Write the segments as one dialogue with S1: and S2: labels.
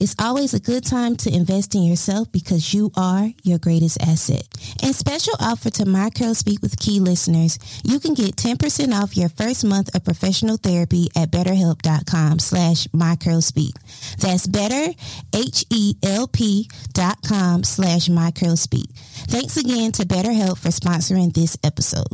S1: It's always a good time to invest in yourself because you are your greatest asset. And special offer to My Curls Speak with Key listeners, you can get 10% off your first month of professional therapy at betterhelp.com slash mycurlsspeak. That's better, H-E-L-P dot com slash mycurlsspeak. Thanks again to BetterHelp for sponsoring this episode.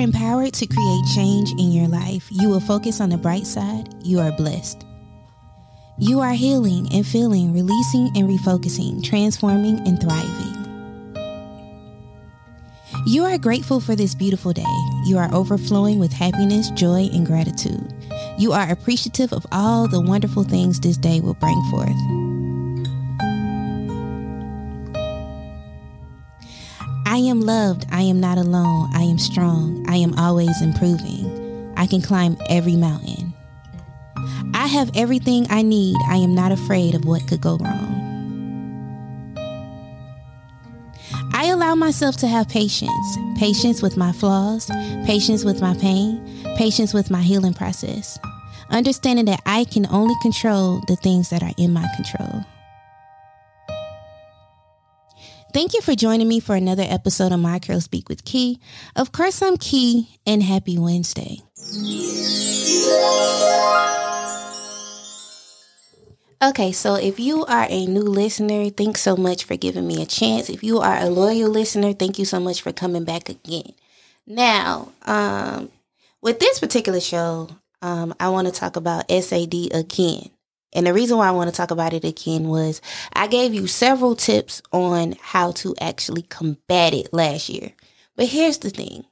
S1: Empowered to create change in your life. You will focus on the bright side. You are blessed. You are healing and feeling, releasing and refocusing, transforming and thriving. You are grateful for this beautiful day. You are overflowing with happiness, joy, and gratitude. You are appreciative of all the wonderful things this day will bring forth. Am loved. I am not alone. I am strong. I am always improving. I can climb every mountain. I have everything I need. I am not afraid of what could go wrong. I allow myself to have patience patience with my flaws, patience with my pain, patience with my healing process, understanding that I can only control the things that are in my control. Thank you for joining me for another episode of My Curls Speak with Key. Of course, I'm Key, and happy Wednesday. Okay, so if you are a new listener, thanks so much for giving me a chance. If you are a loyal listener, thank you so much for coming back again. Now, um, with this particular show, um, I want to talk about SAD again. And the reason why I want to talk about it again was I gave you several tips on how to actually combat it last year. But here's the thing.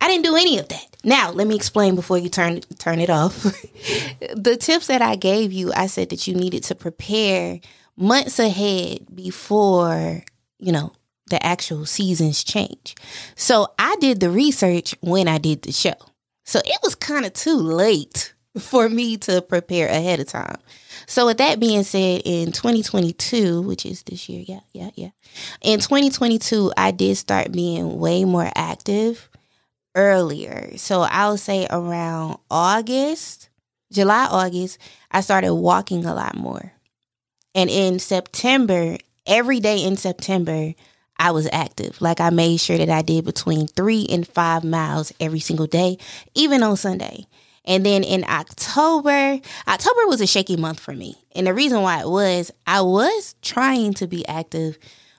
S1: I didn't do any of that. Now, let me explain before you turn turn it off. the tips that I gave you, I said that you needed to prepare months ahead before, you know, the actual seasons change. So, I did the research when I did the show. So, it was kind of too late for me to prepare ahead of time. So with that being said, in 2022, which is this year, yeah, yeah, yeah. In 2022, I did start being way more active earlier. So I'll say around August, July, August, I started walking a lot more. And in September, every day in September, I was active. Like I made sure that I did between three and five miles every single day, even on Sunday. And then in October, October was a shaky month for me. And the reason why it was, I was trying to be active,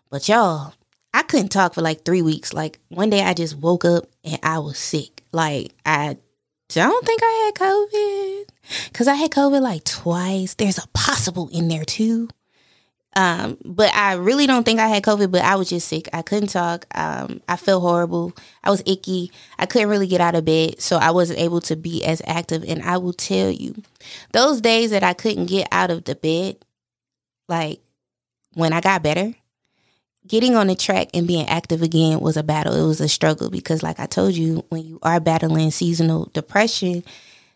S1: but y'all, I couldn't talk for like three weeks. Like one day I just woke up and I was sick. Like I don't think I had COVID because I had COVID like twice. There's a possible in there too. Um, but I really don't think I had COVID, but I was just sick. I couldn't talk. Um, I felt horrible. I was icky. I couldn't really get out of bed. So I wasn't able to be as active. And I will tell you, those days that I couldn't get out of the bed, like when I got better, getting on the track and being active again was a battle. It was a struggle because, like I told you, when you are battling seasonal depression,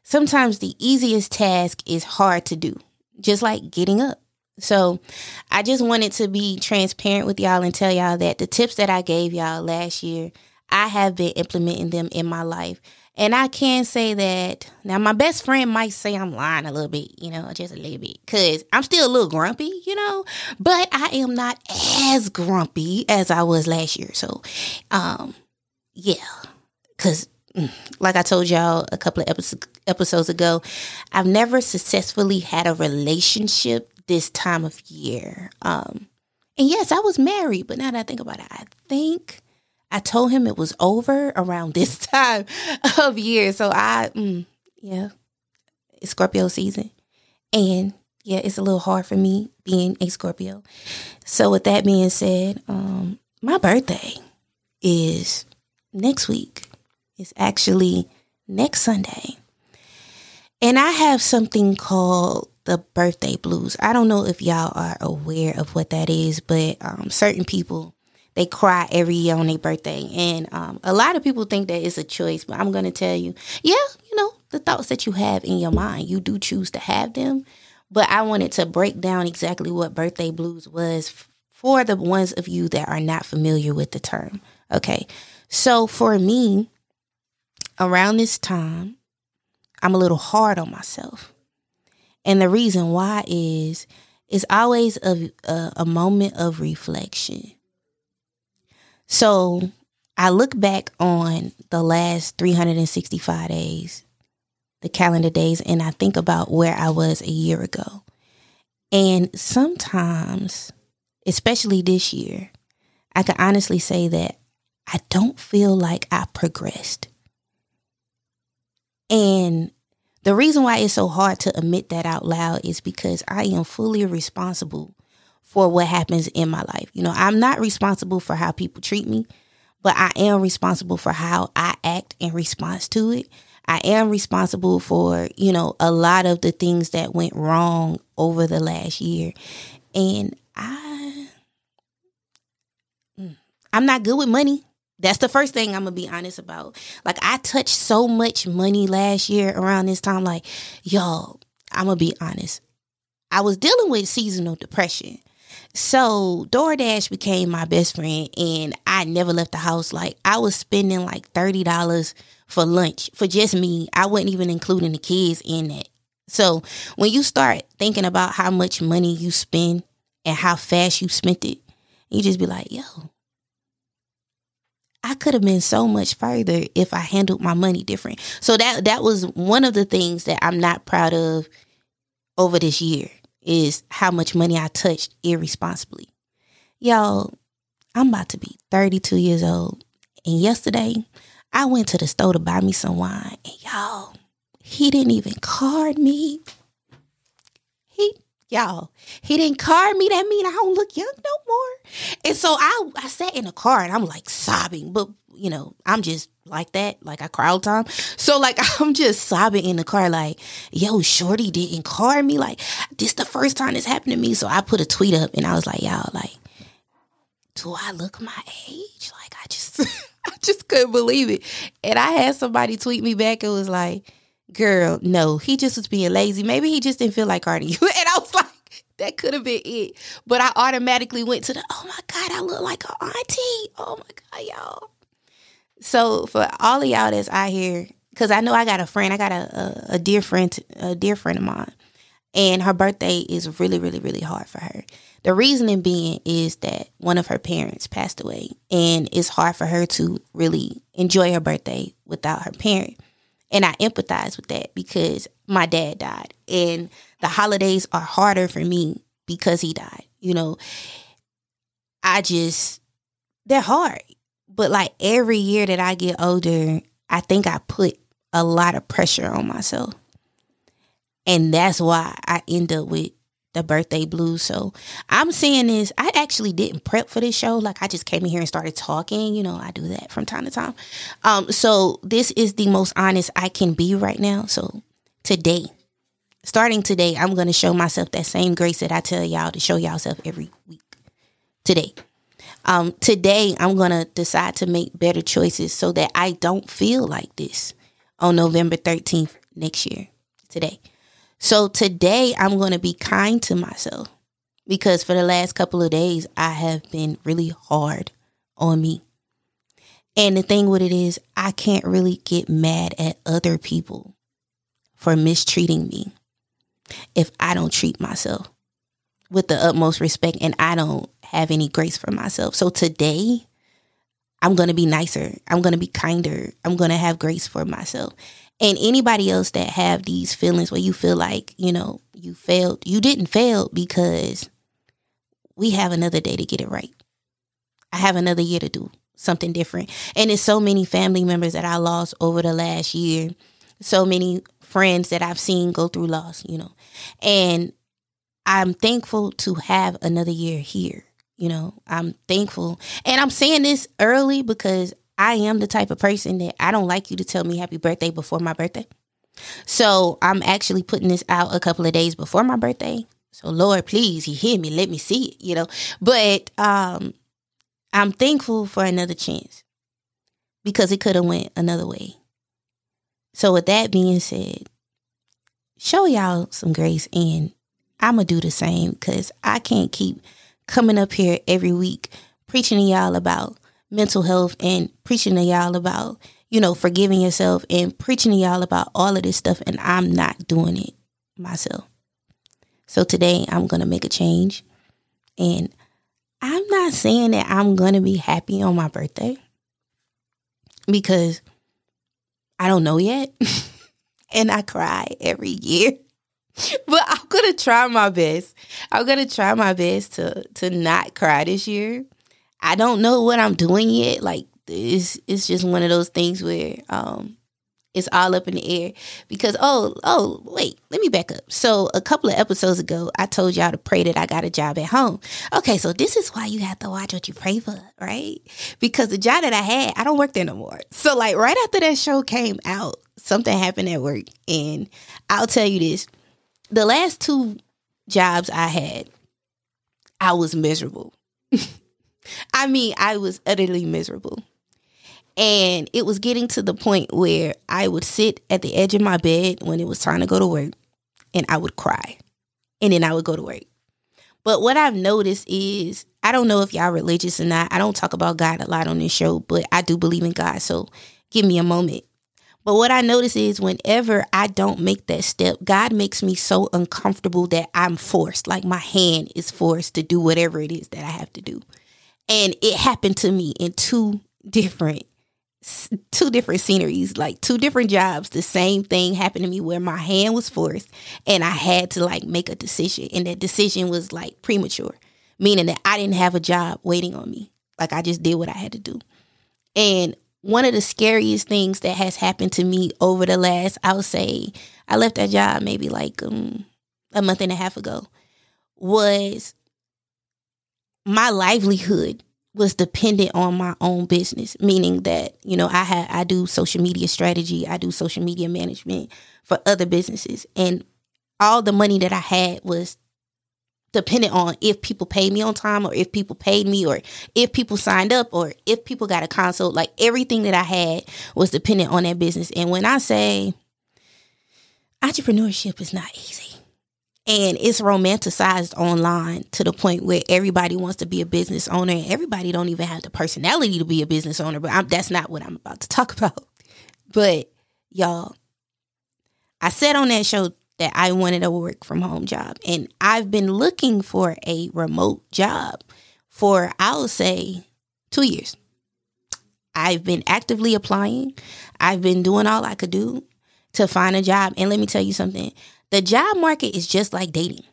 S1: sometimes the easiest task is hard to do, just like getting up so I just wanted to be transparent with y'all and tell y'all that the tips that I gave y'all last year, I have been implementing them in my life. And I can say that now my best friend might say I'm lying a little bit, you know, just a little bit, because I'm still a little grumpy, you know, but I am not as grumpy as I was last year. So, um, yeah, because like I told y'all a couple of episodes ago, I've never successfully had a relationship this time of year. Um, and yes, I was married, but now that I think about it, I think I told him it was over around this time of year. So I, mm, yeah, it's Scorpio season. And yeah, it's a little hard for me being a Scorpio. So with that being said, um, my birthday is next week. It's actually next Sunday. And I have something called the birthday blues. I don't know if y'all are aware of what that is, but um, certain people they cry every year on their birthday, and um, a lot of people think that it's a choice. But I'm to tell you, yeah, you know, the thoughts that you have in your mind, you do choose to have them. But I wanted to break down exactly what birthday blues was for the ones of you that are not familiar with the term. Okay, so for me, around this time, I'm a little hard on myself. And the reason why is it's always a, a, a moment of reflection. So I look back on the last 365 days, the calendar days, and I think about where I was a year ago. And sometimes, especially this year, I can honestly say that I don't feel like I progressed. And the reason why it's so hard to admit that out loud is because I am fully responsible for what happens in my life. You know, I'm not responsible for how people treat me, but I am responsible for how I act in response to it. I am responsible for, you know, a lot of the things that went wrong over the last year. And I mm, I'm not good with money. That's the first thing I'm gonna be honest about. Like I touched so much money last year around this time. Like, y'all, I'm gonna be honest. I was dealing with seasonal depression. So DoorDash became my best friend and I never left the house. Like I was spending like thirty dollars for lunch for just me. I wasn't even including the kids in that. So when you start thinking about how much money you spend and how fast you spent it, you just be like, yo, I could have been so much further if I handled my money different. So that that was one of the things that I'm not proud of over this year is how much money I touched irresponsibly. Y'all, I'm about to be 32 years old. And yesterday, I went to the store to buy me some wine. And y'all, he didn't even card me. Y'all. He didn't card me. That mean I don't look young no more. And so I I sat in the car and I'm like sobbing, but you know I'm just like that, like I cry all the time. So like I'm just sobbing in the car, like yo, shorty didn't card me. Like this the first time this happened to me. So I put a tweet up and I was like, y'all, like, do I look my age? Like I just I just couldn't believe it. And I had somebody tweet me back. It was like girl, no, he just was being lazy. Maybe he just didn't feel like guarding you. And I was like, that could have been it. But I automatically went to the, oh my God, I look like an auntie. Oh my God, y'all. So for all of y'all that's out here, because I know I got a friend, I got a, a, a dear friend, a dear friend of mine, and her birthday is really, really, really hard for her. The reasoning being is that one of her parents passed away, and it's hard for her to really enjoy her birthday without her parent. And I empathize with that because my dad died. And the holidays are harder for me because he died. You know, I just, they're hard. But like every year that I get older, I think I put a lot of pressure on myself. And that's why I end up with the birthday blues. So I'm saying this, I actually didn't prep for this show. Like I just came in here and started talking. You know, I do that from time to time. Um, so this is the most honest I can be right now. So today, starting today, I'm gonna show myself that same grace that I tell y'all to show y'all self every week. Today. Um, today I'm gonna decide to make better choices so that I don't feel like this on November 13th next year. Today. So today I'm going to be kind to myself because for the last couple of days I have been really hard on me. And the thing with it is, I can't really get mad at other people for mistreating me if I don't treat myself with the utmost respect and I don't have any grace for myself. So today, I'm going to be nicer. I'm going to be kinder. I'm going to have grace for myself. And anybody else that have these feelings where you feel like, you know, you failed, you didn't fail because we have another day to get it right. I have another year to do something different. And it's so many family members that I lost over the last year. So many friends that I've seen go through loss, you know. And I'm thankful to have another year here. You know, I'm thankful. And I'm saying this early because I am the type of person that I don't like you to tell me happy birthday before my birthday. So I'm actually putting this out a couple of days before my birthday. So Lord, please, He hear me, let me see it, you know. But um I'm thankful for another chance because it could have went another way. So with that being said, show y'all some grace and I'm gonna do the same because I can't keep coming up here every week preaching to y'all about mental health and preaching to y'all about, you know, forgiving yourself and preaching to y'all about all of this stuff and I'm not doing it myself. So today I'm going to make a change and I'm not saying that I'm going to be happy on my birthday because I don't know yet. and I cry every year. but I'm gonna try my best. I'm gonna try my best to to not cry this year. I don't know what I'm doing yet. Like it's it's just one of those things where um it's all up in the air because oh oh wait let me back up. So a couple of episodes ago i told y'all to pray that i got a job at home. Okay so this is why you have to watch what you pray for right? Because the job that i had i don't work there no more. So like right after that show came out something happened at work. And i'll tell you this the last two jobs I had, I was miserable. I mean, I was utterly miserable. And it was getting to the point where I would sit at the edge of my bed when it was time to go to work and I would cry. And then I would go to work. But what I've noticed is I don't know if y'all religious or not. I don't talk about God a lot on this show, but I do believe in God. So give me a moment. But what I notice is whenever I don't make that step, God makes me so uncomfortable that I'm forced, like my hand is forced to do whatever it is that I have to do. And it happened to me in two different two different sceneries, like two different jobs. The same thing happened to me where my hand was forced and I had to like make a decision. And that decision was like premature, meaning that I didn't have a job waiting on me. Like I just did what I had to do. And one of the scariest things that has happened to me over the last, I would say, I left that job maybe like um, a month and a half ago, was my livelihood was dependent on my own business, meaning that, you know, I had I do social media strategy, I do social media management for other businesses. And all the money that I had was dependent on if people paid me on time or if people paid me or if people signed up or if people got a consult. Like everything that I had was dependent on that business. And when I say entrepreneurship is not easy and it's romanticized online to the point where everybody wants to be a business owner and everybody don't even have the personality to be a business owner but I'm, that's not what i'm about to talk about but y'all i said on that show that I wanted a work from home job. And I've been looking for a remote job for, I'll say, two years. I've been actively applying. I've been doing all I could do to find a job. And let me tell you something the job market is just like dating.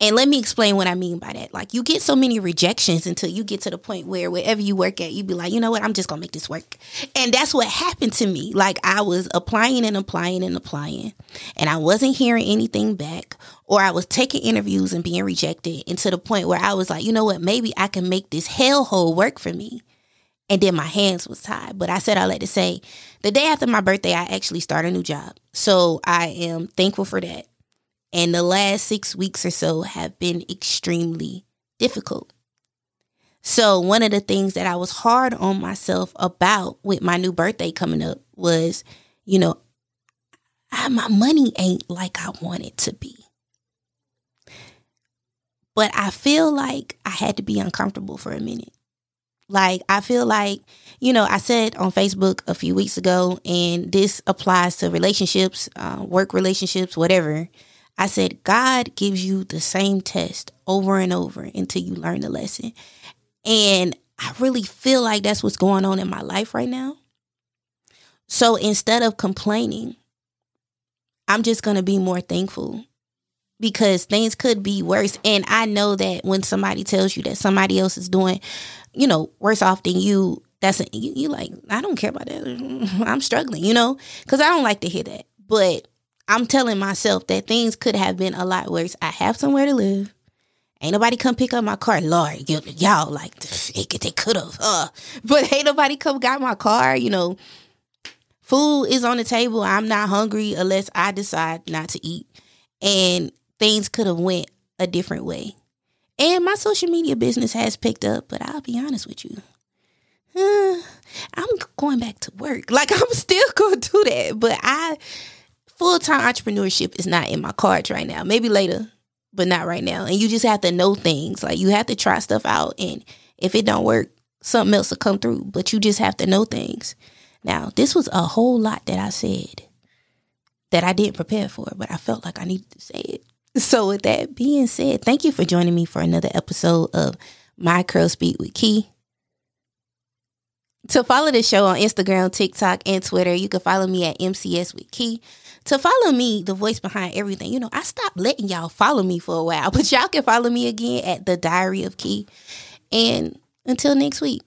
S1: And let me explain what I mean by that. Like you get so many rejections until you get to the point where wherever you work at, you be like, you know what, I'm just gonna make this work. And that's what happened to me. Like I was applying and applying and applying, and I wasn't hearing anything back, or I was taking interviews and being rejected, and to the point where I was like, you know what, maybe I can make this hellhole work for me. And then my hands was tied. But I said I like to say, the day after my birthday, I actually started a new job. So I am thankful for that. And the last six weeks or so have been extremely difficult. So, one of the things that I was hard on myself about with my new birthday coming up was, you know, I, my money ain't like I want it to be. But I feel like I had to be uncomfortable for a minute. Like, I feel like, you know, I said on Facebook a few weeks ago, and this applies to relationships, uh, work relationships, whatever I said, God gives you the same test over and over until you learn the lesson. And I really feel like that's what's going on in my life right now. So instead of complaining, I'm just going to be more thankful because things could be worse. And I know that when somebody tells you that somebody else is doing, you know, worse off than you, that's a, you, you like, I don't care about that. I'm struggling, you know, because I don't like to hear that. But I'm telling myself that things could have been a lot worse. I have somewhere to live. Ain't nobody come pick up my car. Lord, y'all like they could have, uh, but ain't nobody come got my car. You know, food is on the table. I'm not hungry unless I decide not to eat, and things could have went a different way. And my social media business has picked up, but I'll be honest with you. Uh, I'm going back to work. Like I'm still going to do that, but I full time entrepreneurship is not in my cards right now. Maybe later, but not right now. And you just have to know things. Like you have to try stuff out, and if it don't work, something else will come through. But you just have to know things. Now, this was a whole lot that I said that I didn't prepare for, but I felt like I needed to say it. So, with that being said, thank you for joining me for another episode of My Curls Speak with Key. To follow the show on Instagram, TikTok, and Twitter, you can follow me at MCS with Key. To follow me, the voice behind everything, you know, I stopped letting y'all follow me for a while, but y'all can follow me again at The Diary of Key. And until next week.